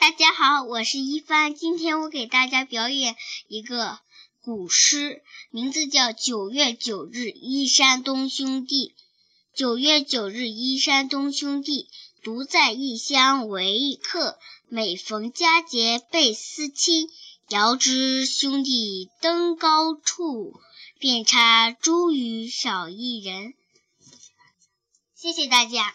大家好，我是一帆，今天我给大家表演一个古诗，名字叫《九月九日忆山东兄弟》。九月九日忆山东兄弟，独在异乡为异客。每逢佳节倍思亲，遥知兄弟登高处，遍插茱萸少一人。谢谢大家。